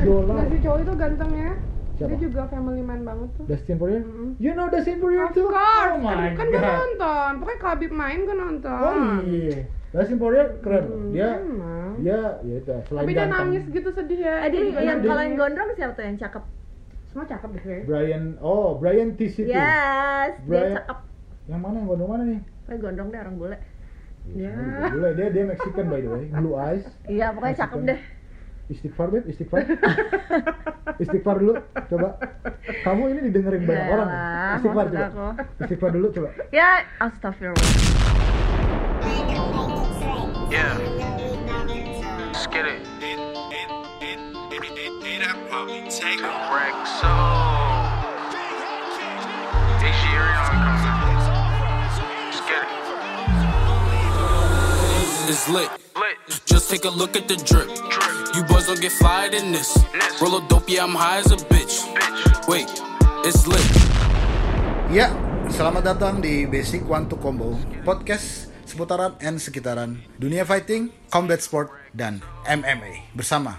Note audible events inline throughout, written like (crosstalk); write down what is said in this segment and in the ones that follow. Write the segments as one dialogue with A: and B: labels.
A: idola.
B: Nah, si cowok itu gantengnya.
A: Siapa?
B: Dia juga family man banget tuh.
A: Dustin Poirier?
B: Mm-mm.
A: You know Dustin Poirier
B: Of
A: too?
B: course,
A: Oh my
B: kan gue
A: god.
B: nonton. Pokoknya Khabib main gue nonton.
A: Oh iya. Dustin Poirier keren.
B: Hmm,
A: Dia
B: emang.
A: dia ya itu selain
B: Tapi dia
A: ganteng.
B: nangis gitu sedih ya.
C: Eh, dia yang
A: dia-
C: kalau yang gondrong siapa tuh yang cakep?
B: Semua cakep deh. Fe.
A: Brian oh Brian itu.
C: Yes, dia
A: Brian-
C: cakep.
A: Yang mana yang gondong mana nih?
C: Pokoknya gondrong deh orang bule.
B: Ya.
A: Boleh dia dia Mexican by the way, blue eyes.
C: Iya, pokoknya cakep deh.
A: Istighfar beb, istighfar. (laughs) istighfar dulu, coba. Kamu ini didengerin banyak
C: Yalah,
A: orang. Istighfar
C: maksud
A: coba.
C: aku.
A: Istighfar dulu coba.
C: Ya, astagfirullah.
D: Yeah. Let's get it.
E: It's. Lit. Just take a look at the drip. You boys don't get fired in this. Roll a dope, yeah, I'm high as a bitch. Wait, it's lit.
F: Ya, selamat datang di Basic One to Combo Podcast seputaran and sekitaran dunia fighting, combat sport, dan MMA bersama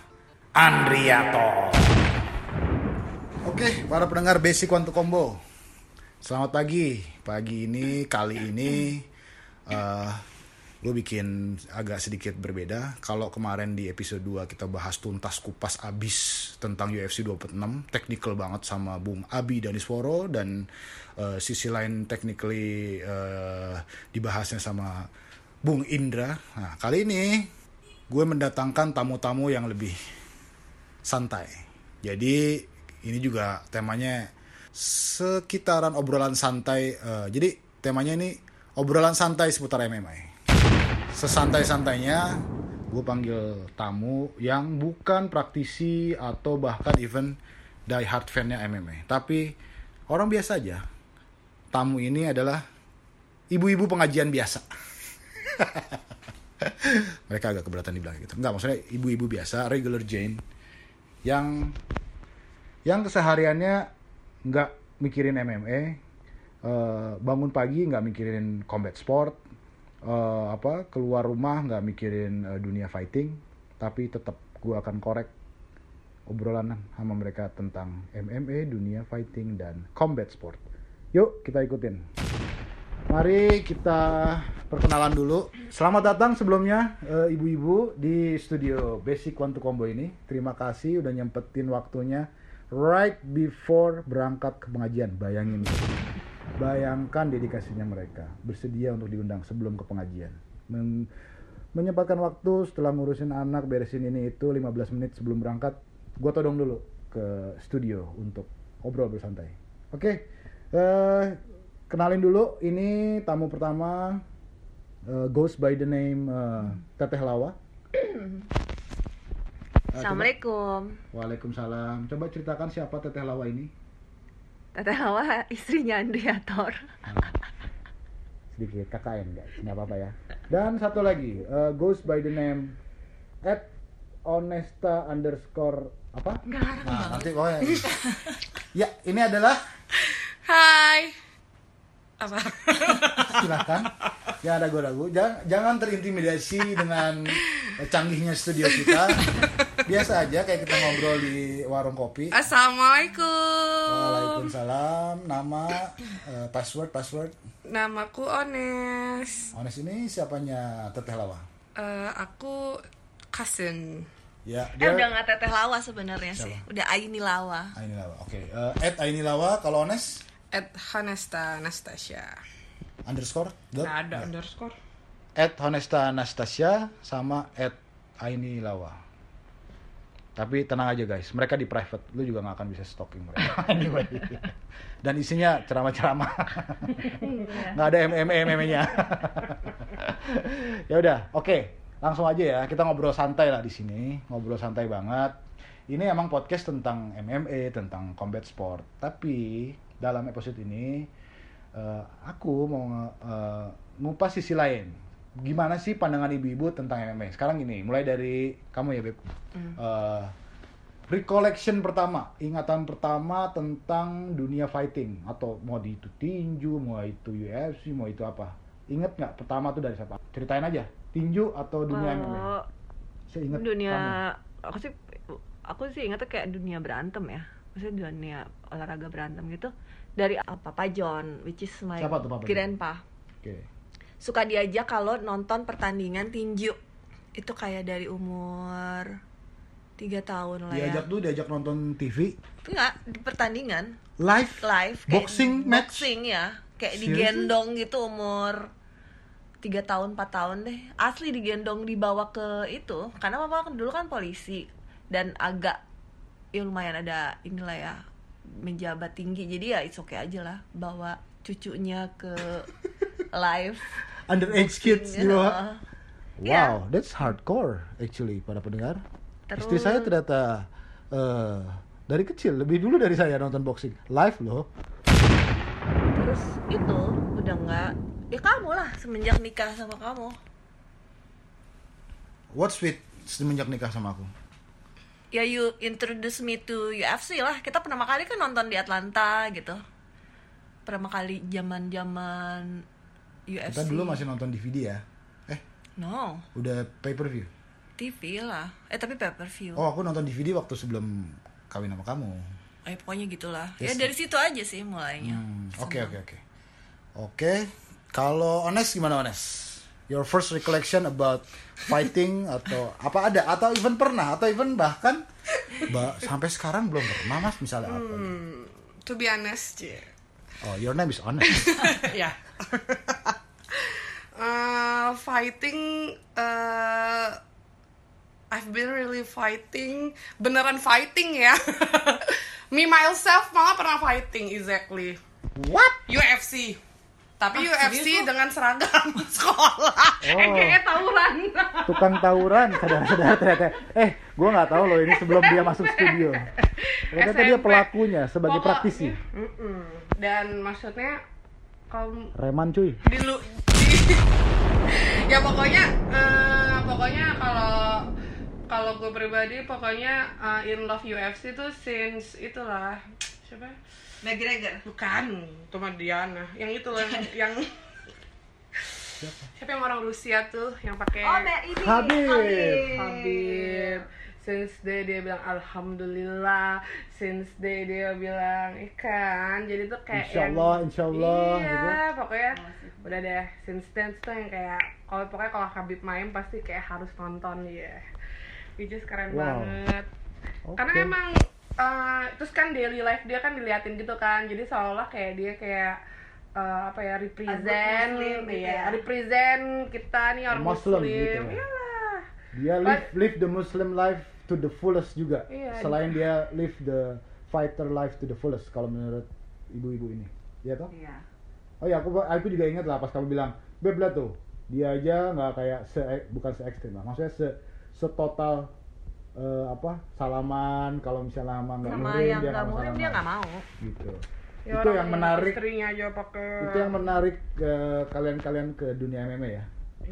F: Andriato. Oke, para pendengar Basic One to Combo, selamat pagi. Pagi ini, kali ini, eh gue bikin agak sedikit berbeda. Kalau kemarin di episode 2 kita bahas tuntas kupas abis tentang UFC 26, technical banget sama Bung Abi Danisworo dan eh, sisi lain technically eh, dibahasnya sama Bung Indra. Nah, kali ini gue mendatangkan tamu-tamu yang lebih santai. Jadi ini juga temanya sekitaran obrolan santai. eh, jadi temanya ini obrolan santai seputar MMA sesantai-santainya gue panggil tamu yang bukan praktisi atau bahkan even die hard fan-nya MMA tapi orang biasa aja. Tamu ini adalah ibu-ibu pengajian biasa. (laughs) Mereka agak keberatan dibilang gitu. Enggak maksudnya ibu-ibu biasa regular Jane yang yang kesehariannya nggak mikirin MMA eh, bangun pagi nggak mikirin combat sport eh, apa keluar rumah nggak mikirin eh, dunia fighting tapi tetap gue akan korek obrolan sama mereka tentang MMA dunia fighting dan combat sport. Yuk kita ikutin. Mari kita perkenalan dulu. Selamat datang sebelumnya eh, ibu-ibu di studio Basic One to Combo ini. Terima kasih udah nyempetin waktunya right before berangkat ke pengajian. Bayangin Bayangkan dedikasinya mereka bersedia untuk diundang sebelum ke pengajian. Men- menyempatkan waktu setelah ngurusin anak, beresin ini itu 15 menit sebelum berangkat, gue todong dulu ke studio untuk ngobrol bersantai. Oke, eh, kenalin dulu ini tamu pertama eh, goes by the name eh, Teteh Lawa. Eh, coba-
C: Assalamualaikum.
F: Waalaikumsalam. Coba ceritakan siapa Teteh Lawa ini.
C: Teteh Hawa istrinya Andriator. (laughs)
A: sedikit KKN guys nggak apa-apa ya dan satu lagi eh, goes by the name at honesta underscore apa
F: Nah, nanti pokoknya. ya, ini adalah
G: Hai. Apa?
F: silahkan yang ada ragu jangan, jangan terintimidasi dengan canggihnya studio kita (laughs) biasa aja kayak kita ngobrol di warung kopi
G: Assalamualaikum.
F: Waalaikumsalam nama eh, password password
G: Namaku Ones.
F: Ones ini siapanya Teteh Lawa
G: Eh, aku cousin.
F: ya
H: Eh udah nggak teteh lawa sebenarnya sih. Udah Aini lawa.
F: Aini Lawa oke Eh, at Aini Lawa kalau Ones
G: At Hanesta Anastasia.
F: underscore dot?
G: Nggak ada
F: Ya.
G: underscore.
F: At Honesta Anastasia sama at Aini Lawa. Tapi tenang aja guys, mereka di private, lu juga nggak akan bisa stalking mereka. (laughs) Anyway. Dan isinya ceramah-ceramah. Nggak ada MMA MMA-nya. (laughs) ya udah, oke. Langsung aja ya, kita ngobrol santai lah di sini, ngobrol santai banget. Ini emang podcast tentang MMA, tentang combat sport. Tapi dalam episode ini eh, aku mau eh, ngupas sisi lain. Gimana sih pandangan ibu-ibu tentang MMA? Sekarang gini, mulai dari kamu ya, Beb. Eh, recollection pertama, ingatan pertama tentang dunia fighting atau mau di itu tinju, mau itu UFC, mau itu apa? Ingat nggak pertama tuh dari siapa? Ceritain aja. Tinju atau dunia MMA?
C: Kalau
F: Seingat
C: dunia
F: kamu.
C: aku sih aku sih ingetnya kayak dunia berantem ya maksudnya dunia olahraga berantem gitu dari apa Pak John which is my
I: Siapa tuh Papa
C: grandpa
I: Oke.
C: Suka diajak kalau nonton pertandingan tinju. Itu kayak dari umur tiga tahun lah
I: Diajak
C: ya
I: tuh diajak nonton TV
C: enggak di pertandingan.
I: Live?
C: Live kayak
I: Boxing match?
C: boxing ya. Kayak
I: Serius?
C: digendong gitu umur tiga tahun 4 tahun deh. Asli digendong dibawa ke itu karena papa kan dulu kan polisi. Dan agak ya lumayan ada inilah ya menjabat tinggi. Jadi ya it's okay aja lah bawa cucunya ke (laughs) live
I: underage kids
C: boxing,
I: gitu.
C: ya.
I: Wow, that's hardcore actually para pendengar. Istri
C: Terus-
I: saya ternyata eh, dari kecil lebih dulu dari saya nonton boxing live loh.
C: terus itu udah nggak ya kamu lah semenjak nikah sama kamu
I: What's with semenjak nikah sama aku?
C: ya you introduce me to UFC lah kita pertama kali kan nonton di Atlanta gitu pertama kali zaman zaman UFC
I: Kita dulu masih nonton DVD ya. Eh,
C: no
I: udah pay per view.
C: TV lah eh tapi pay per view
I: Oh, aku nonton DVD waktu sebelum kawin sama kamu.
C: eh pokoknya gitulah
I: Yes.
C: ya dari situ aja sih mulainya
I: Hmm, Oke, oke, oke. Oke, kalau honest gimana honest? Your first recollection about fighting (laughs) atau apa ada atau even pernah atau even bahkan (laughs) ba- sampai sekarang belum pernah mas misalnya apa?
G: Hmm, to be honest, yeah.
I: Oh, your name is honest. (laughs)
G: ya. Eh, fighting eh I've been really fighting. Beneran fighting ya? (laughs) Me myself malah pernah fighting exactly.
I: What?
G: UFC tapi UFC dengan seragam (laughs) sekolah. (laughs)
B: Eh, kayaknya tawuran.
F: tukang tawuran saudara-saudara ternyata. Eh gue nggak tahu loh ini sebelum dia masuk studio. Ternyata dia pelakunya sebagai
B: Pokoknya-
F: praktisi.
B: Dan maksudnya kalau
F: reman cuy.
G: di lu di- (laughs) ya pokoknya eh, pokoknya kalau kalau gue pribadi pokoknya eh, in love UFC tuh since itulah siapa? Ya?
C: McGregor.
G: Bukan cuma Diana. Yang itu loh yang, siapa? yang orang Rusia tuh yang pakai
C: oh
F: Habib.
G: Habib since day dia bilang alhamdulillah since day dia bilang ikan jadi tuh kayak
F: Insya
G: yang-
F: Allah, insya Allah,
G: iya
F: gitu.
G: pokoknya udah deh since then tuh yang kayak kalau pokoknya kalau Habib main pasti kayak harus nonton ya which is keren
F: Wow.
G: banget
F: Oke.
G: karena emang eh, terus kan daily life dia kan diliatin gitu kan jadi seolah kayak dia kayak eh, apa ya represent
C: Muslim gitu
G: ya,
C: ya.
G: represent kita nih orang
F: Muslim
G: muslim,
F: gitu ya.
G: iyalah
F: dia live live the Muslim life to the fullest juga.
G: Iya.
F: selain dia live the fighter life to the fullest kalau menurut ibu-ibu ini. Ya toh?
C: Iya.
F: Oh ya aku aku juga ingat lah pas kamu bilang beb lah tuh dia aja nggak kayak se bukan se ekstrim lah maksudnya se setotal eh, apa salaman kalau misalnya sama nggak murim
C: yang
F: dia
C: nggak
F: mau
C: murim dia nggak mau.
F: Gitu.
G: Ya,
F: itu yang menarik.
G: istrinya aja pakai
F: itu yang menarik ke kalian-kalian ke dunia MMA ya.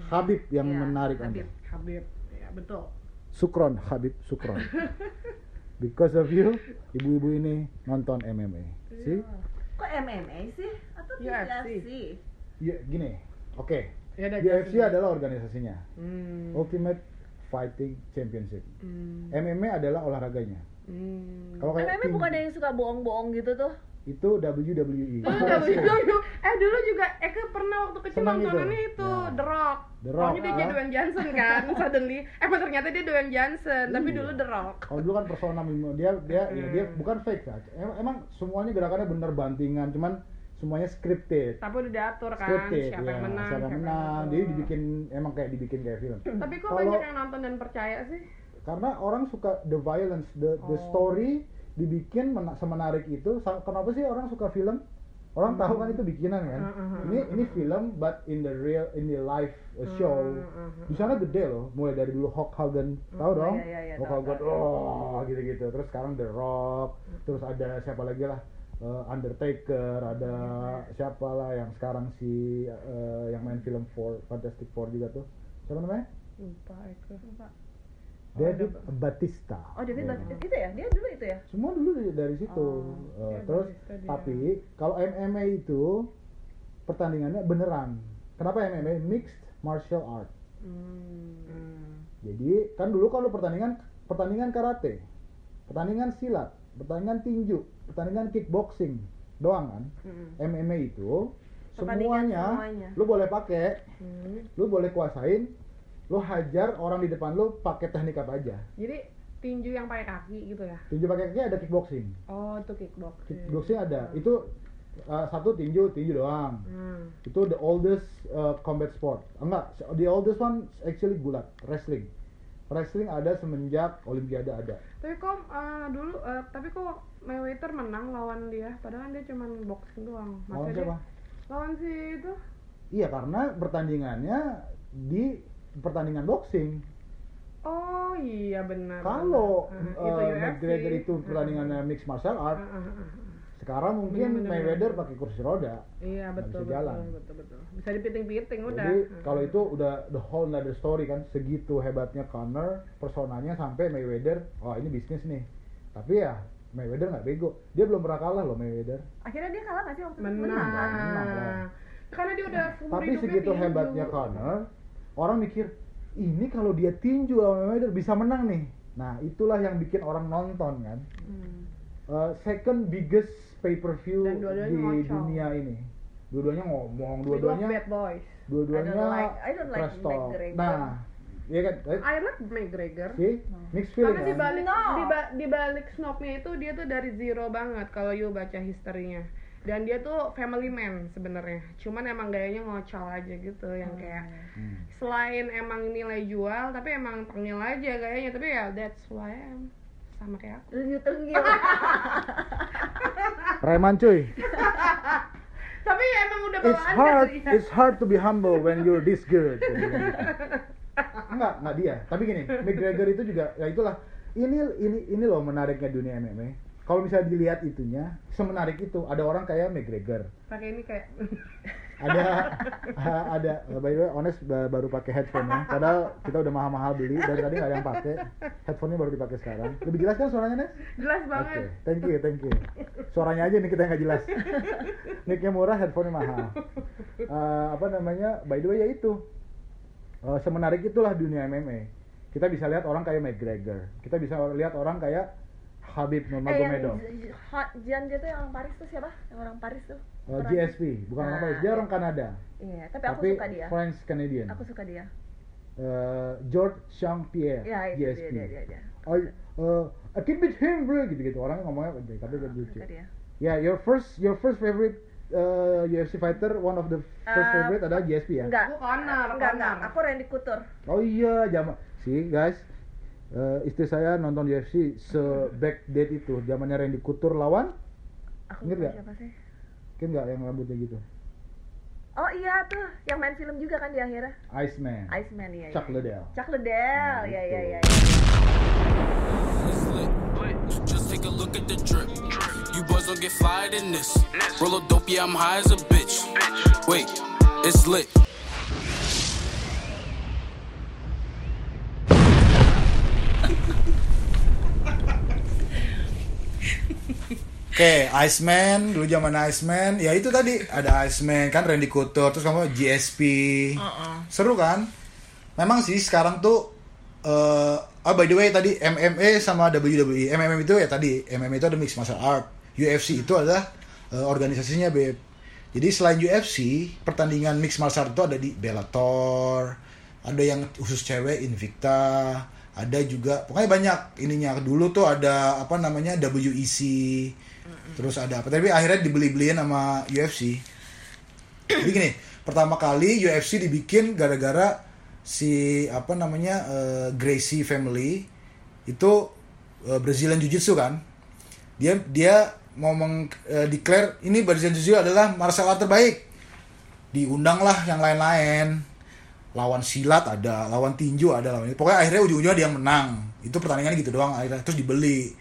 F: Habib yang
C: Iya,
F: menarik
C: Habib.
F: anda.
G: Habib ya betul
F: Sukron Habib Sukron. (laughs) Because of you ibu-ibu ini nonton MMA sih
C: kok MMA sih? Atau
G: UFC?
C: UFC
F: ya gini. Oke.
G: Ya udah,
F: UFC
G: jelasin.
F: adalah organisasinya.
G: Hmm.
F: Ultimate Fighting Championship.
G: Hmm.
F: MMA adalah olahraganya.
G: Hmm.
F: kalau kayak
C: MMA
F: tim-
C: bukan ada yang suka bohong-bohong gitu tuh
F: itu WWE
G: Dulu dulu eh dulu juga Eka pernah waktu kecil
F: Senang
G: nontonannya
F: itu.
G: itu
F: Ya.
G: The Rock.
F: The Rock,
G: Taunya dia
F: ah.
G: jadi Dwayne Johnson kan (laughs) suddenly. Eh apa ternyata dia Dwayne Johnson, tapi
F: Iya.
G: dulu The Rock.
F: kalau dulu kan persona dia dia ya, dia
G: Hmm.
F: bukan fake kan emang, emang semuanya gerakannya bener bantingan cuman semuanya scripted
G: Tapi udah diatur kan
F: scripted
G: siapa
F: ya,
G: yang menang.
F: siapa yang menang jadi dibikin emang kayak dibikin kayak film (clears throat)
G: Tapi kok
F: Kalau-
G: banyak yang nonton dan percaya sih?
F: karena orang suka the violence the the
G: Oh.
F: story dibikin mena- semenarik itu kenapa sih orang suka film? Orang tahu kan itu bikinan kan?
G: Hmm, hmm,
F: ini ini film but in the real in the live uh, show.
G: Hmm, hmm, hmm.
F: di sana gede loh mulai dari dulu Hulk Hogan. Tahu dong?
C: Iya, iya, iya,
F: Hulk Hogan oh gitu gitu terus sekarang The Rock terus ada siapa lagi lah? Uh, Undertaker ada siapa lah yang sekarang si uh, yang main film Four Fantastic Four juga tuh? Siapa namanya.
G: Lupa.
F: David Batista.
C: Oh David
F: Ya.
C: Batista. Itu ya? Dia dulu itu ya?
F: Semua dulu dari, dari situ.
C: Oh,
F: Uh, terus tapi kalau MMA itu pertandingannya beneran. Kenapa MMA mixed martial art.
G: Hmm.
F: jadi kan dulu kalau pertandingan pertandingan karate pertandingan silat pertandingan tinju pertandingan kickboxing doang kan? MMA itu semuanya,
C: semuanya.
F: lu boleh pakai
G: Hmm.
F: lu boleh kuasain lu hajar orang di depan lu pakai teknik apa aja
G: Jadi tinju yang pakai kaki gitu ya?
F: tinju pakai kaki ada kickboxing
G: Oh, itu kickboxing.
F: kickboxing ada itu uh, satu tinju tinju doang
G: Hmm.
F: itu the oldest uh, combat sport enggak the oldest one actually gulat wrestling wrestling ada semenjak olimpiade ada
G: Tapi kok eh, dulu, eh, tapi kok Mayweather menang lawan dia? Padahal kan dia cuma boxing doang.
F: lawan siapa
G: lawan si itu?
F: iya karena pertandingannya di pertandingan boxing
G: Oh iya benar.
F: kalau uh,
G: Ah.
F: McGregor itu
G: Ah,
F: pertandingannya mixed martial
G: ah,
F: art
G: ah, ah, ah.
F: sekarang mungkin
G: Bener, bener,
F: Mayweather pakai kursi roda
G: Iya betul
F: bisa
G: betul,
F: jalan.
G: betul betul Bisa dipiting-piting udah.
F: Jadi
G: Ah.
F: kalau itu udah the whole another story kan segitu hebatnya Conor personanya sampai Mayweather oh ini bisnis nih tapi ya Mayweather nggak bego dia belum pernah kalah loh Mayweather
C: Akhirnya dia kalah nggak sih waktu itu?
G: menang.
C: Menang kan?
F: Menang, lah.
G: Karena dia udah
F: tapi segitu hebatnya Conor orang mikir ini kalau dia tinju lawan Mayweather bisa menang nih nah itulah yang bikin orang nonton kan
G: Hmm.
F: Uh, second biggest pay per view di
G: ngocok.
F: dunia ini dua-duanya ngomong dua-duanya
G: bad boys.
F: dua-duanya
C: I don't like- I don't like. McGregor.
F: nah iya kan Eh,
G: I like McGregor.
F: See? Mixed feeling
G: Karena di
F: kan?
G: balik
C: No.
G: di, ba- di balik snobnya itu dia tuh dari zero banget kalau you baca historinya. Dan dia tuh family man sebenarnya. Cuman emang gayanya ngocol aja gitu yang kayak
F: Hmm.
G: selain emang nilai jual tapi emang tengil aja gayanya tapi ya that's who I am. Sama kayak aku.
C: You tenggil.
F: Preman cuy.
G: Tapi ya emang udah
F: It's
G: bawaan
F: hard,
G: dari-
F: it's hard to be humble when you're this good. (laughs) enggak, enggak dia. Tapi gini, McGregor itu juga ya itulah. Ini ini ini loh menariknya dunia MMA. Kalau misalnya dilihat itunya, semenarik itu ada orang kayak McGregor.
G: pakai ini kayak
F: Ada ha- (laughs) ada by the way honest ba- baru pakai headphone nya Padahal kita udah mahal-mahal beli dari tadi nggak ada yang pakai. Headphone-nya baru dipakai sekarang. Lebih jelas kan suaranya, Nes?
G: jelas
F: Oke,
G: banget.
F: thank you, thank you. Suaranya aja nih kita nggak jelas. Mic-nya murah, headphone-nya mahal. Eh, apa namanya? By the way ya itu. Eh, semenarik itulah dunia MMA. Kita bisa lihat orang kayak McGregor. Kita bisa lihat orang kayak Habib
C: eh yang
F: Nurmagomedov.
C: Ha- Jian dia tuh yang orang Paris tuh siapa? Yang orang Paris tuh.
F: Eh,
C: Orang-
F: GSP, bukan orang
C: Nah,
F: Paris. Dia
C: iya.
F: orang Kanada.
C: Iya, tapi aku
F: Tapi
C: suka dia.
F: French Canadian.
C: Aku suka dia.
F: Eh, George Jean Pierre,
C: Ya, itu
F: GSP.
C: dia, dia, dia.
F: Oh, eh, I can beat him, bro, gitu-gitu. Orangnya ngomongnya tapi gak lucu. Ya, your first your first favorite uh, UFC fighter, one of the first
C: Uh,
F: favorite adalah GSP ya?
C: Enggak.
G: Aku Conor,
C: enggak, enggak.
G: Conor.
C: Aku Randy Couture.
F: Oh iya, zaman sih guys. Eh, istri saya nonton UFC se backdate itu zamannya Randy Couture lawan
C: Aku
F: Ingat
C: lupa
F: nggak?
C: siapa sih?
F: kan nggak yang rambutnya gitu
C: Oh iya tuh, yang main film juga kan di akhirnya.
F: Iceman
C: Iceman iya.
F: Chuck
C: iya.
F: Liddell
C: Chuck Liddell.
F: Nah,
C: Iya, iya, iya.
D: It's lit. Just take a look at the drip. You boys don't get fired in this. Roll a dope, yeah, I'm high as a bitch. Wait, it's lit.
I: Oke, Iceman, dulu zaman Iceman, ya itu tadi ada Iceman kan Randy Couture, terus kamu GSP, seru kan? Memang sih sekarang tuh, eh oh by the way tadi MMA sama WWE, MMA itu ya tadi MMA itu ada mixed martial art, UFC itu adalah eh, organisasinya beb. Jadi selain UFC, pertandingan mixed martial art itu ada di Bellator, ada yang khusus cewek Invicta, ada juga pokoknya banyak ininya. Dulu tuh ada apa namanya WEC terus ada apa? Tapi akhirnya dibeli-beliin sama UFC jadi gini pertama kali UFC dibikin gara-gara si apa namanya eh, Gracie family itu eh, Brazilian Jiu Jitsu kan? Dia dia mau meng eh, declare ini Brazilian Jiu Jitsu adalah martial art terbaik. Diundanglah yang lain-lain. Lawan silat ada, lawan tinju ada, lawan pokoknya akhirnya ujung-ujungnya dia yang menang. Itu pertandingannya gitu doang akhirnya. Terus dibeli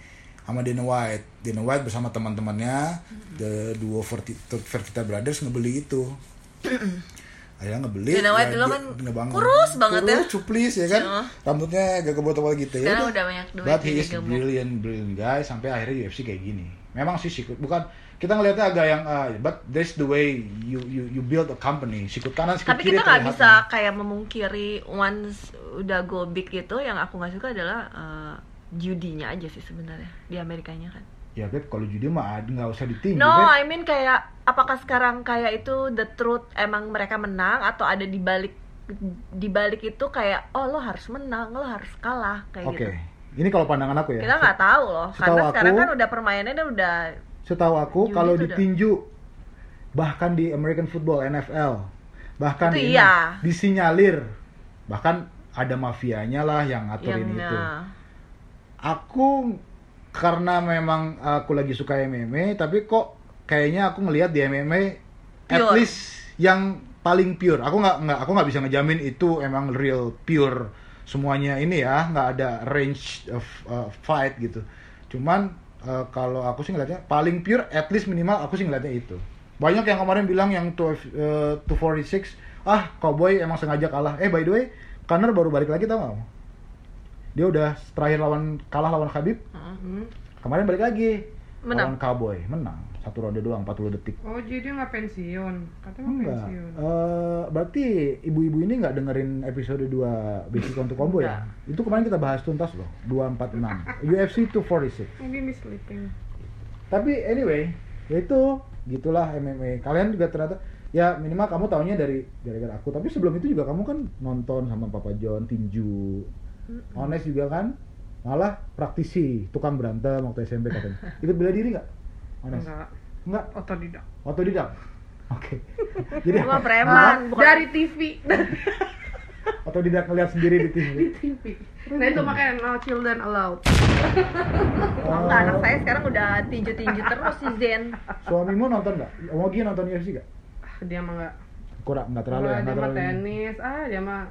I: sama Dana White. Dana White bersama teman-temannya the duo Verti- Vertita Brothers ngebeli itu. (clears throat) akhirnya ngebeli.
C: Dana White
I: ya
C: dulu
I: dia
C: kan
I: gede banget.
C: kurus banget ya.
I: Kurus, cuplis ya kan.
C: Heeh.
I: Rambutnya gak kebotol gitu ya.
C: Sekarang
I: udah.
C: udah banyak duit,
I: But he is brilliant, brilliant guy sampai akhirnya UFC kayak gini. Memang sih sikut bukan kita ngelihatnya agak yang ah, but that's the way you you you build a company. Sikut kanan, sikut
C: Tapi
I: kiri
C: kita nggak bisa kayak memungkiri once udah go big gitu, yang aku nggak suka adalah eh, judinya aja sih sebenarnya di Amerikanya kan.
F: Ya Beb, kalau judi mah ada nggak usah ditinju
C: No,
F: Beb.
C: I mean kayak apakah sekarang kayak itu the truth emang mereka menang atau ada di balik di balik itu kayak oh lo harus menang, lo harus kalah kayak
F: Oke,
C: gitu.
F: ini kalau pandangan aku ya.
C: Kita nggak tahu loh, karena sekarang
F: aku-
C: kan udah permainannya udah
F: Setahu aku kalau ditinju bahkan di American Football NFL bahkan
C: Itu
F: di
C: iya.
F: disinyalir bahkan ada mafianya lah yang ngaturin
C: yang
F: itu.
C: nah,
F: Aku karena memang aku lagi suka MMA tapi kok kayaknya aku ngelihat di MMA at
C: Pure.
F: least yang paling pure. Aku nggak nggak aku nggak bisa ngejamin itu emang real pure semuanya ini ya nggak ada range of uh, fight gitu. Cuman uh, kalau aku sih ngeliatnya paling pure at least minimal aku sih ngeliatnya itu. Banyak yang kemarin bilang yang 2, uh, 246 ah cowboy emang sengaja kalah. Eh by the way Conor baru balik lagi tau gak? Dia udah terakhir lawan kalah lawan Khabib
G: Hmm.
F: Kemarin balik lagi
C: Menang.
F: lawan Cowboy, menang. Satu ronde doang 40 detik.
G: Oh jadi dia nggak pensiun? Katanya mau
F: Enggak.
G: pensiun.
F: Eh, berarti ibu-ibu ini nggak dengerin episode 2 Basic untuk Combo ya? Itu kemarin kita bahas tuntas loh, 246. UFC 246.
G: Maybe misleading.
F: Tapi anyway, ya itu gitulah MMA. Kalian juga ternyata ya minimal kamu taunya dari gara-gara aku. Tapi sebelum itu juga kamu kan nonton sama Papa John tinju. Honest juga kan? Malah praktisi, tukang berantem waktu SMP katanya. Ikut bela diri nggak? Honest.
G: Enggak.
F: Enggak.
G: Otodidak.
F: Otodidak. Oke. (laughs) Jadi
C: Cuma preman, bukan
G: Dari TV. (laughs)
F: otodidak ngeliat sendiri di TV.
G: Di TV. Nah itu makanya no children allowed.
C: Oh, enggak, anak saya sekarang udah tinju-tinju terus si Zen.
F: Suamimu nonton nggak? Mogi nonton UFC nggak?
G: Ah, Dia mah nggak.
F: Kurang nggak terlalu ya,
G: Nggak, dia mah
F: terlalu.
G: tenis. Ah dia mah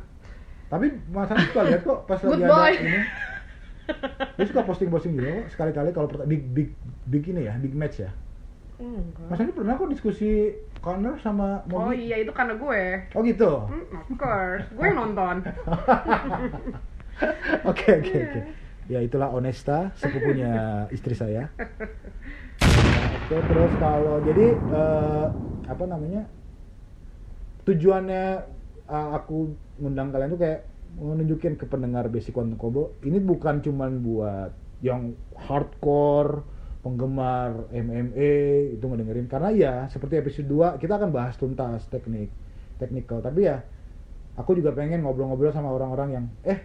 F: Tapi masa suka lihat kok pas lagi ada ini. Dia suka posting-posting gitu kok sekali-kali kalau big big big ini ya, big match ya.
G: enggak.
F: Mas Andi pernah kok diskusi Connor sama
G: Oh
F: Mogi?
G: iya itu karena gue.
F: Oh gitu.
G: Hmm, of course. Gue yang nonton. (laughs)
F: Oke oke oke. Ya itulah Onesta, sepupunya istri saya. (laughs) Oke terus kalau jadi eh, apa namanya tujuannya eh, aku ngundang kalian tuh kayak mau nunjukin ke pendengar Basic Quantum Kobo ini bukan cuman buat yang hardcore penggemar MMA itu ngedengerin. Karena ya seperti episode 2 kita akan bahas tuntas teknik technical. Tapi ya aku juga pengen ngobrol-ngobrol sama orang-orang yang eh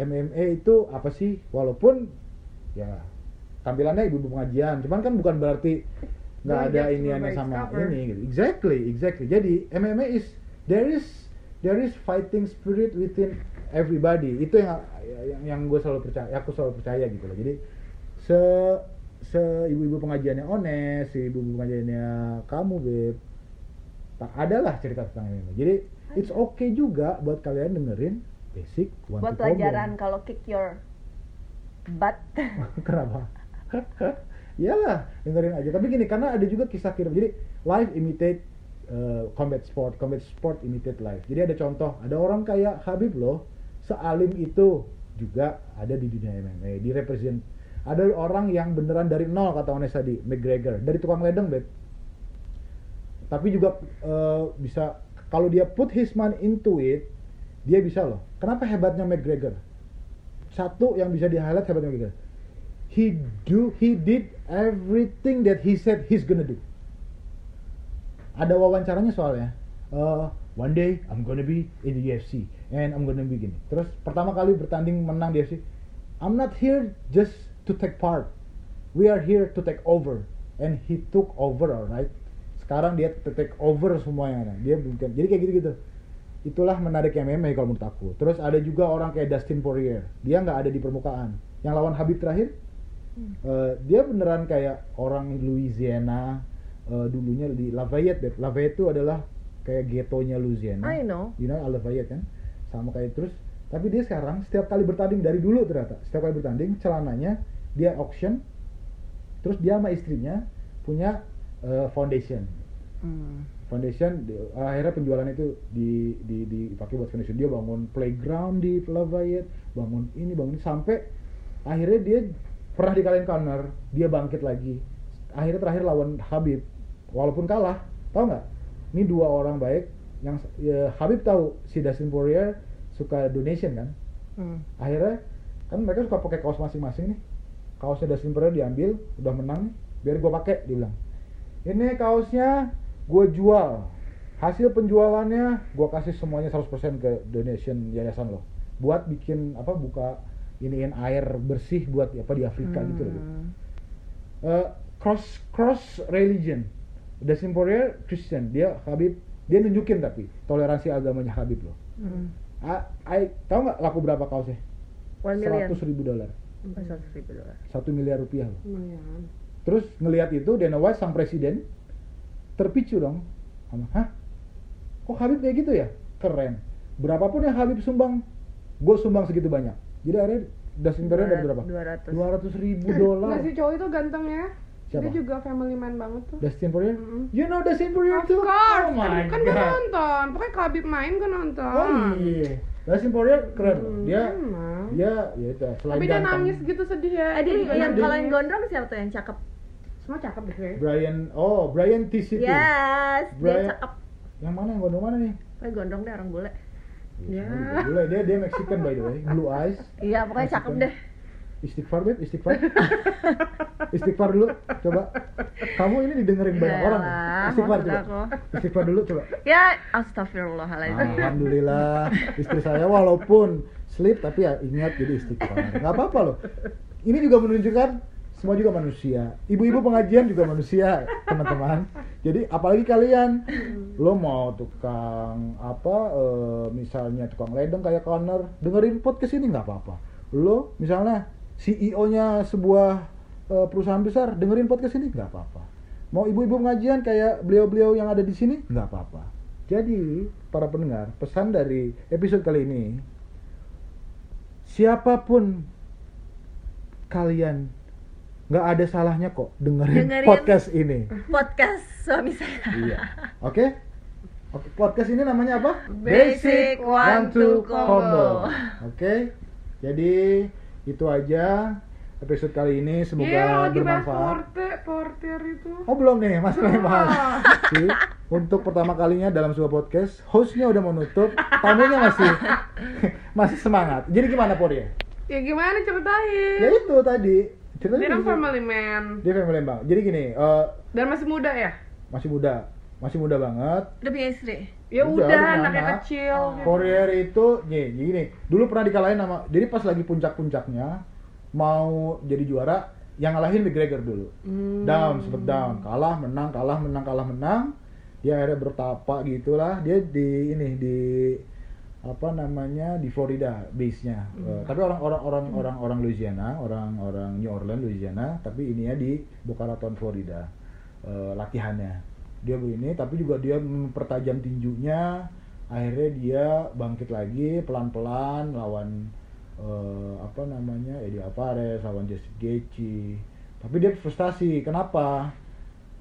F: MMA itu apa sih? Walaupun ya tampilannya ibu pengajian. Cuman kan bukan berarti nggak ada
G: judge
F: ini
G: book by its
F: sama ini. Gitu exactly exactly. Jadi MMA is there is there is fighting spirit within everybody itu yang yang, yang gue selalu percaya aku selalu percaya gitu loh jadi se se ibu-ibu pengajiannya Ones, si ibu-ibu pengajiannya kamu beb tak adalah cerita tentang MMA jadi it's okay juga buat kalian dengerin basic one
C: Buat pelajaran kalau kick your butt. (laughs)
F: Kenapa? (laughs) Iyalah, dengerin aja. Tapi gini, karena ada juga kisah kirim. Jadi live imitate uh, combat sport, combat sport imitate live. Jadi ada contoh, ada orang kayak Habib loh, sealim itu juga ada di dunia MMA, di represent. Ada orang yang beneran dari nol kata Ones tadi, McGregor, dari tukang ledeng, beb. Tapi juga uh, bisa kalau dia put his mind into it, dia bisa loh. Kenapa hebatnya McGregor? Satu yang bisa di highlight hebatnya McGregor he do he did everything that he said he's gonna do. Ada wawancaranya soalnya. Uh, one day I'm gonna be in the UFC and I'm gonna be gini. Terus pertama kali bertanding menang di UFC, I'm not here just to take part. We are here to take over. And he took over, alright. Sekarang dia to take over semuanya. Dia bukan. Jadi kayak gitu-gitu. Itulah menariknya MMA kalau menurut aku. Terus ada juga orang kayak Dustin Poirier. Dia nggak ada di permukaan. Yang lawan Habib terakhir, Eh, dia beneran kayak orang Louisiana eh, dulunya di Lafayette Beb. Lafayette itu adalah kayak ghettonya Louisiana.
C: I know.
F: you know Lafayette kan? Sama kayak terus. Tapi dia sekarang setiap kali bertanding dari dulu ternyata setiap kali bertanding celananya dia auction. Terus dia sama istrinya punya eh, foundation.
C: Hmm.
F: foundation di- akhirnya penjualan itu di di dipakai buat foundation. Dia bangun playground di Lafayette bangun ini bangun ini sampai akhirnya dia pernah dikalahin Conor dia bangkit lagi. Akhirnya terakhir lawan Habib walaupun kalah tahu nggak? Ini dua orang baik yang ya, Habib tahu si Dustin Poirier suka donation kan?
C: Hmm.
F: akhirnya kan mereka suka pakai kaos masing-masing nih. Kaosnya Dustin Poirier diambil udah menang nih biar gue pakai dia bilang. Ini kaosnya gue jual. Hasil penjualannya gue kasih semuanya 100% ke donation yayasan lo. Buat bikin apa buka iniin air bersih buat apa di Afrika gitu loh. Eh, cross cross religion Dustin Poirier Christian dia Habib dia nunjukin tapi toleransi agamanya Habib loh
J: Hmm.
F: A, I, tahu nggak laku berapa kaosnya?
J: One million.
F: Seratus ribu dolar,
J: seratus ribu dolar.
F: satu miliar rupiah loh.
G: Lumayan.
F: Terus ngelihat itu Dana White sang presiden terpicu dong, sama, hah? Kok Habib kayak gitu ya? Keren. Berapapun yang Habib sumbang, gue sumbang segitu banyak. Jadi akhirnya Dustin Poirier dapat berapa?
J: 200.
F: Dua ratus ribu dolar.
G: Nah si cowok itu ganteng ya.
F: Siapa?
G: Dia juga family man banget tuh.
F: Dustin Poirier?
G: Mm-mm.
F: You know Dustin Poirier
G: Of
F: too?
G: course,
F: Oh my
G: kan gue
F: god.
G: nonton. Pokoknya kalau Habib main gue nonton.
F: Oh iya. Dustin Poirier keren loh.
G: Hmm,
F: Dia
G: emang.
F: dia ya itu selain
G: Tapi dia
F: ganteng.
G: nangis gitu sedih ya.
J: Eh, dia,
F: Iya,
J: yang
F: dia-
J: kalau yang gondrong siapa tuh yang cakep?
G: Semua cakep deh.
F: Brian oh Brian T City.
J: Yes, dia
F: Brian-
J: cakep.
F: Yang mana yang gondong mana nih?
J: Pokoknya gondrong deh orang bule.
G: Ya.
F: Boleh dia dia Mexican by the way, blue eyes.
J: Iya, pokoknya cakep
F: Mexican.
J: deh.
F: Istighfar bet, istighfar. (laughs) istighfar dulu, coba. Kamu ini didengerin banyak
J: Yalah,
F: orang. Istighfar
J: maksud
F: coba.
J: aku.
F: Istighfar dulu coba.
J: Ya, astagfirullahaladzim.
F: Alhamdulillah, istri saya walaupun sleep tapi ya ingat jadi istighfar. Gak apa-apa loh. Ini juga menunjukkan semua juga manusia. Ibu-ibu pengajian juga manusia, teman-teman. Jadi apalagi kalian, lo mau tukang apa, eh, misalnya tukang ledeng kayak Connor, dengerin podcast ini nggak apa-apa. Lo misalnya CEO-nya sebuah eh, perusahaan besar, dengerin podcast ini nggak apa-apa. Mau ibu-ibu pengajian kayak beliau-beliau yang ada di sini nggak apa-apa. Jadi para pendengar, pesan dari episode kali ini, siapa pun kalian nggak ada salahnya kok dengerin,
J: Dengerin.
F: podcast ini.
J: Podcast suami saya.
F: iya. Oke? Oke, podcast ini namanya apa?
J: Basic One Two Combo.
F: Oke. Jadi itu aja episode kali ini semoga
G: Iya, lagi bahas
F: bermanfaat.
G: porter, porter itu.
F: Oh belum nih, masih belum bahas. Jadi, untuk pertama kalinya dalam sebuah podcast, hostnya udah mau nutup, tamunya masih (laughs) masih semangat. Jadi gimana Por ya?
G: Ya gimana ceritain?
F: Ya itu tadi ceritanya
G: Dia kan family man
F: Dia family bang. Jadi gini, eh,
G: dan masih muda ya.
F: masih muda, masih muda banget.
C: Udah punya istri?
G: Ya
F: Udah,
G: anaknya
F: anak.
G: kecil. gitu.
F: Poirier itu, nih gini, dulu pernah dikalahin sama, jadi pas lagi puncak-puncaknya mau jadi juara, yang ngalahin McGregor dulu.
G: Hmm.
F: Down, sempet down, kalah, menang, kalah, menang, kalah, menang. Dia akhirnya bertapa gitulah. Dia di ini di apa namanya di Florida base-nya. Eh, tapi orang-orang orang orang orang Louisiana, orang-orang New Orleans Louisiana, tapi ini ya di Boca Raton Florida eh, latihannya. Dia begini, tapi juga dia mempertajam tinjunya. Akhirnya dia bangkit lagi pelan-pelan lawan eh, apa namanya Eddie Alvarez, lawan Justin Gaethje. Tapi dia frustasi. Kenapa?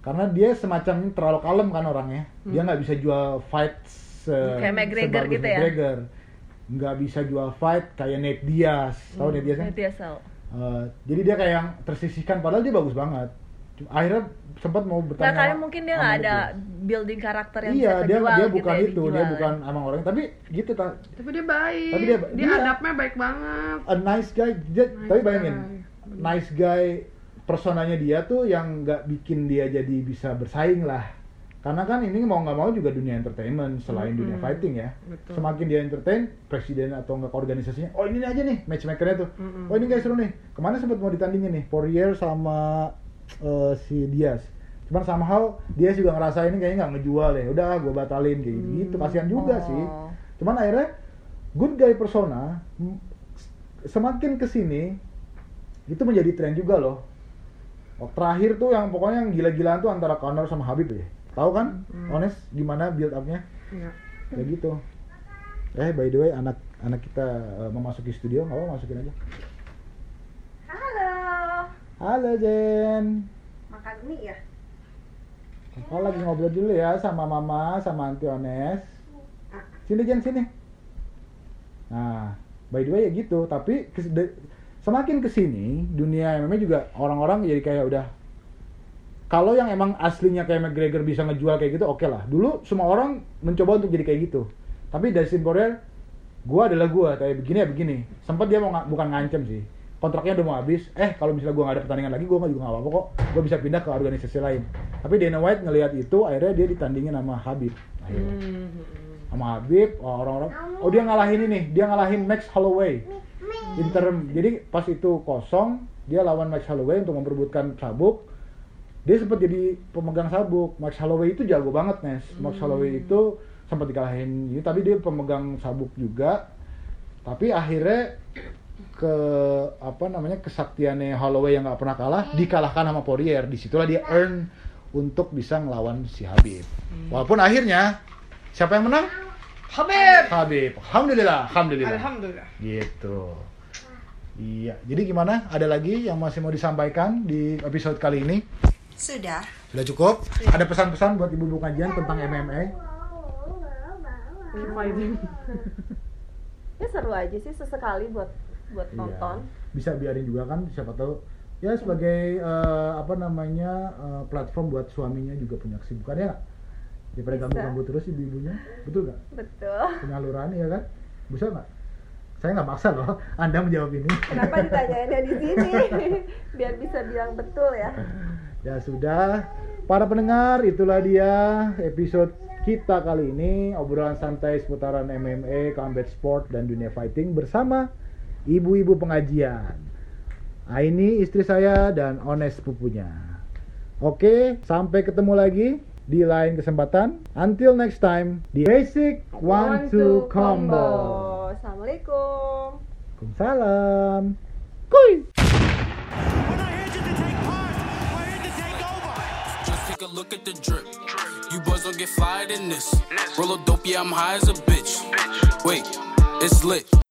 F: Karena dia semacam terlalu kalem kan orangnya. Dia nggak bisa jual fight se
C: Kayak McGregor gitu ya?
F: McGregor. Nggak bisa jual fight kayak Nate Diaz. Tahu Nate Diaz kan?
C: Dia tahu.
F: Eh, jadi dia kayak yang tersisihkan padahal dia bagus banget. Akhirnya sempat mau bertanya.
C: Nah, karena mungkin dia nggak ada
F: Diaz.
C: building karakter yang
F: Iya,
C: bisa
F: dia
C: kejual
F: dia
C: gitu
F: bukan
C: ya,
F: itu, dia bukan emang orang tapi gitu tak
G: Tapi dia baik.
F: Tapi dia-
G: dia,
F: dia-
G: adabnya baik banget.
F: a nice guy dia,
G: Nice
F: tapi bayangin
G: guy.
F: nice guy personanya dia tuh yang nggak bikin dia jadi bisa bersaing lah karena kan ini mau nggak mau juga dunia entertainment selain dunia
G: Mm-mm.
F: fighting ya
G: Betul.
F: semakin dia entertain presiden atau enggak organisasinya oh ini aja nih matchmakernya tuh
G: Mm-mm.
F: oh ini guys seru nih ke mana sempat mau ditandingin nih Poirier sama eh, si Diaz. Cuman somehow dia juga ngerasa ini kayaknya nggak ngejual ya udah gue batalin kayak gitu. Kasihan juga
C: Oh.
F: sih cuman akhirnya good guy persona semakin ke sini itu menjadi tren juga loh. Oh, terakhir tuh yang pokoknya yang gila-gilaan tuh antara Conor sama Habib ya. Tahu kan honest gimana build upnya?
G: Iya.
F: kayak gitu. Eh by the way anak anak kita eh, memasuki studio nggak apa masukin aja.
J: Halo.
F: Halo Jen.
J: Makan mie ya?
F: Kakak lagi ngobrol dulu ya sama mama sama Auntie Ones. Sini Jen sini. Nah by the way ya gitu. Tapi kes- de- semakin ke sini dunia MMA juga orang-orang jadi kayak udah kalau yang emang aslinya kayak McGregor bisa ngejual kayak gitu oke lah. Dulu semua orang mencoba untuk jadi kayak gitu. Tapi Dustin Poirier gua adalah gua kayak begini ya begini. Sempat dia mau nga- bukan ngancem sih kontraknya udah mau habis. Eh kalau misalnya gua nggak ada pertandingan lagi nggak juga nggak apa-apa kok. Gua bisa pindah ke organisasi lain. Tapi Dana White ngelihat itu akhirnya dia ditandingin sama Habib. Akhirnya. Sama Habib oh, orang-orang. Oh dia ngalahin ini dia ngalahin Max Holloway. Interim. Jadi pas itu kosong dia lawan Max Holloway untuk memperebutkan sabuk. Dia sempat jadi pemegang sabuk. Max Holloway itu jago banget Nes. Max Holloway itu sempat dikalahin. Gitu tapi dia pemegang sabuk juga. Tapi akhirnya ke apa namanya kesaktiannya Holloway yang nggak pernah kalah dikalahkan sama Poirier. Di situlah dia earn untuk bisa ngelawan si Habib. Walaupun akhirnya siapa yang menang?
G: Habib.
F: Habib. Alhamdulillah alhamdulillah.
G: Alhamdulillah.
F: gitu. Iya. Jadi gimana? Ada lagi yang masih mau disampaikan di episode kali ini?
C: Sudah.
F: sudah cukup? Ada pesan-pesan buat ibu-ibu kajian tentang MMA
J: ya seru aja sih sesekali buat buat
F: Iya.
J: nonton.
F: Bisa biarin juga kan siapa tahu. Ya sebagai eh, apa namanya eh, platform buat suaminya juga punya kesibukan ya daripada ganggu-ganggu terus ibu-ibunya. Betul nggak?
J: Betul.
F: Penyaluran ya kan? Bisa nggak? Saya nggak maksa loh anda menjawab ini.
J: Kenapa ditanyainnya di sini? (laughs) Biar bisa bilang betul ya.
F: Ya sudah, para pendengar, itulah dia episode kita kali ini. Obrolan santai seputaran MMA, combat sport dan dunia fighting bersama ibu-ibu pengajian. Aini istri saya dan Ones pupunya. Oke, sampai ketemu lagi di lain kesempatan. Until next time di Basic One Two Combo.
J: assalamualaikum
F: Waalaikumsalam. Kuy.
K: We're not here just to take part. We're here to take over.
D: Just take a look at the drip. You boys don't get fired in this. Roll a dope, yeah, I'm high as a bitch. Wait, it's lit.